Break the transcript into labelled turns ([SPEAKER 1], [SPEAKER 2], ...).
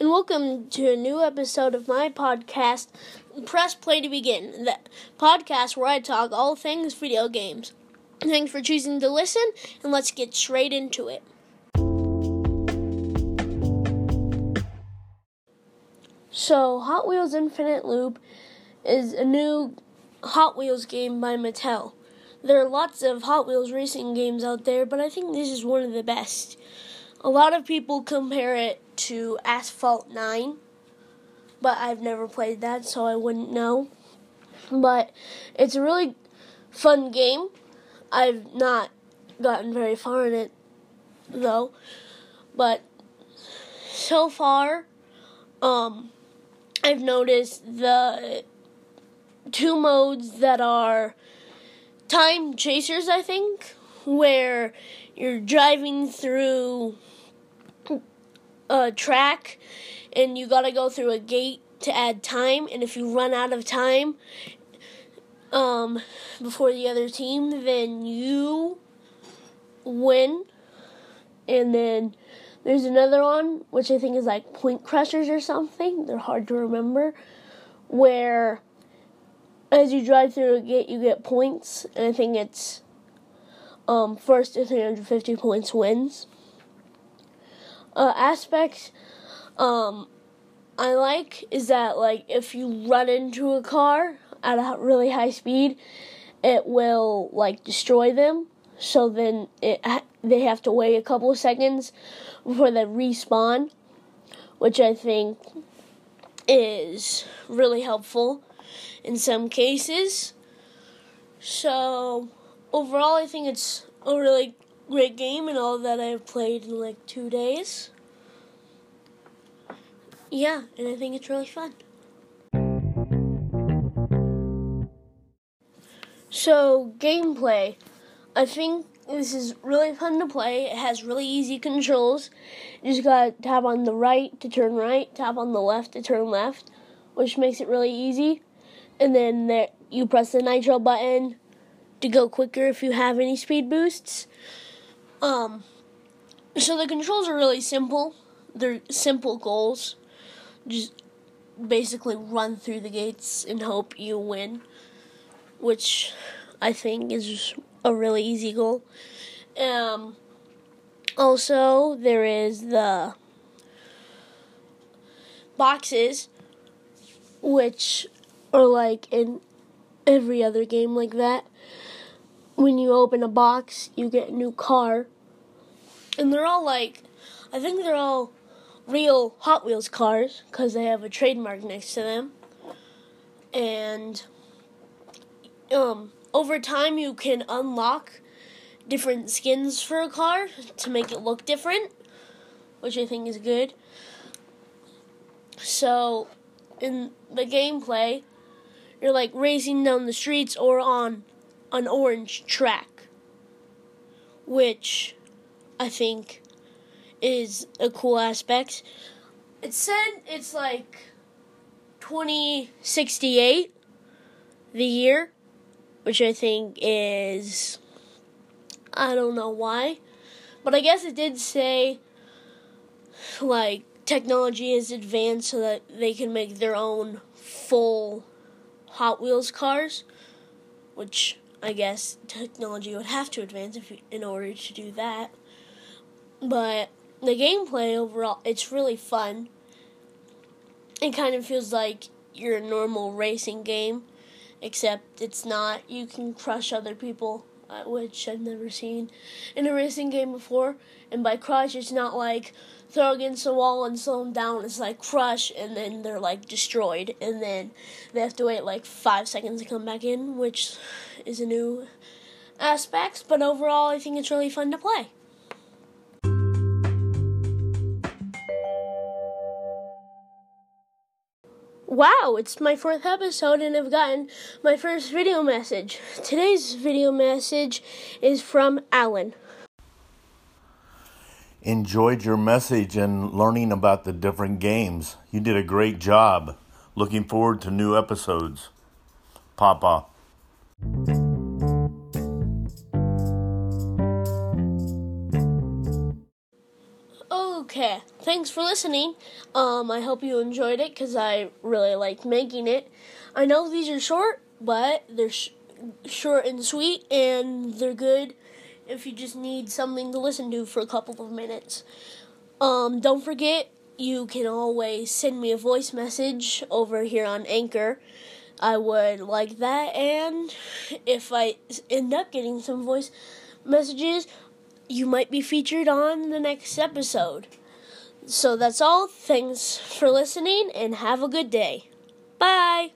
[SPEAKER 1] and welcome to a new episode of my podcast, Press Play to Begin, the podcast where I talk all things video games. Thanks for choosing to listen, and let's get straight into it. So, Hot Wheels Infinite Loop is a new Hot Wheels game by Mattel. There are lots of Hot Wheels racing games out there, but I think this is one of the best. A lot of people compare it to Asphalt 9, but I've never played that, so I wouldn't know. But it's a really fun game. I've not gotten very far in it, though. But so far, um, I've noticed the two modes that are time chasers, I think, where you're driving through a track and you got to go through a gate to add time and if you run out of time um, before the other team then you win. And then there's another one which i think is like point crushers or something. They're hard to remember. Where as you drive through a gate you get points. And i think it's um, first to 350 points wins uh, aspects um, I like is that like if you run into a car at a really high speed, it will like destroy them. So then it they have to wait a couple of seconds before they respawn, which I think is really helpful in some cases. So overall, I think it's a really great game and all that I've played in like two days. Yeah, and I think it's really fun. So, gameplay. I think this is really fun to play. It has really easy controls. You just gotta tap on the right to turn right, tap on the left to turn left, which makes it really easy. And then there, you press the nitro button to go quicker if you have any speed boosts. Um, so the controls are really simple. They're simple goals. Just basically run through the gates and hope you win, which I think is a really easy goal. Um, also, there is the boxes, which are like in every other game like that when you open a box, you get a new car. And they're all like, I think they're all real Hot Wheels cars because they have a trademark next to them. And um, over time, you can unlock different skins for a car to make it look different, which I think is good. So, in the gameplay, you're like racing down the streets or on an orange track, which I think is a cool aspect. It said it's like 2068, the year, which I think is. I don't know why. But I guess it did say, like, technology is advanced so that they can make their own full Hot Wheels cars, which I guess technology would have to advance if in order to do that. But the gameplay overall, it's really fun. It kind of feels like your normal racing game, except it's not. You can crush other people, Uh, which I've never seen in a racing game before. And by crush, it's not like throw against the wall and slow them down. It's like crush, and then they're like destroyed, and then they have to wait like five seconds to come back in, which is a new aspect. But overall, I think it's really fun to play. Wow, it's my fourth episode and I've gotten my first video message. Today's video message is from Alan.
[SPEAKER 2] Enjoyed your message and learning about the different games. You did a great job. Looking forward to new episodes. Papa.
[SPEAKER 1] Okay, thanks for listening. Um, I hope you enjoyed it because I really liked making it. I know these are short, but they're sh- short and sweet, and they're good if you just need something to listen to for a couple of minutes. Um, don't forget, you can always send me a voice message over here on Anchor. I would like that, and if I end up getting some voice messages, you might be featured on the next episode. So that's all. Thanks for listening, and have a good day. Bye.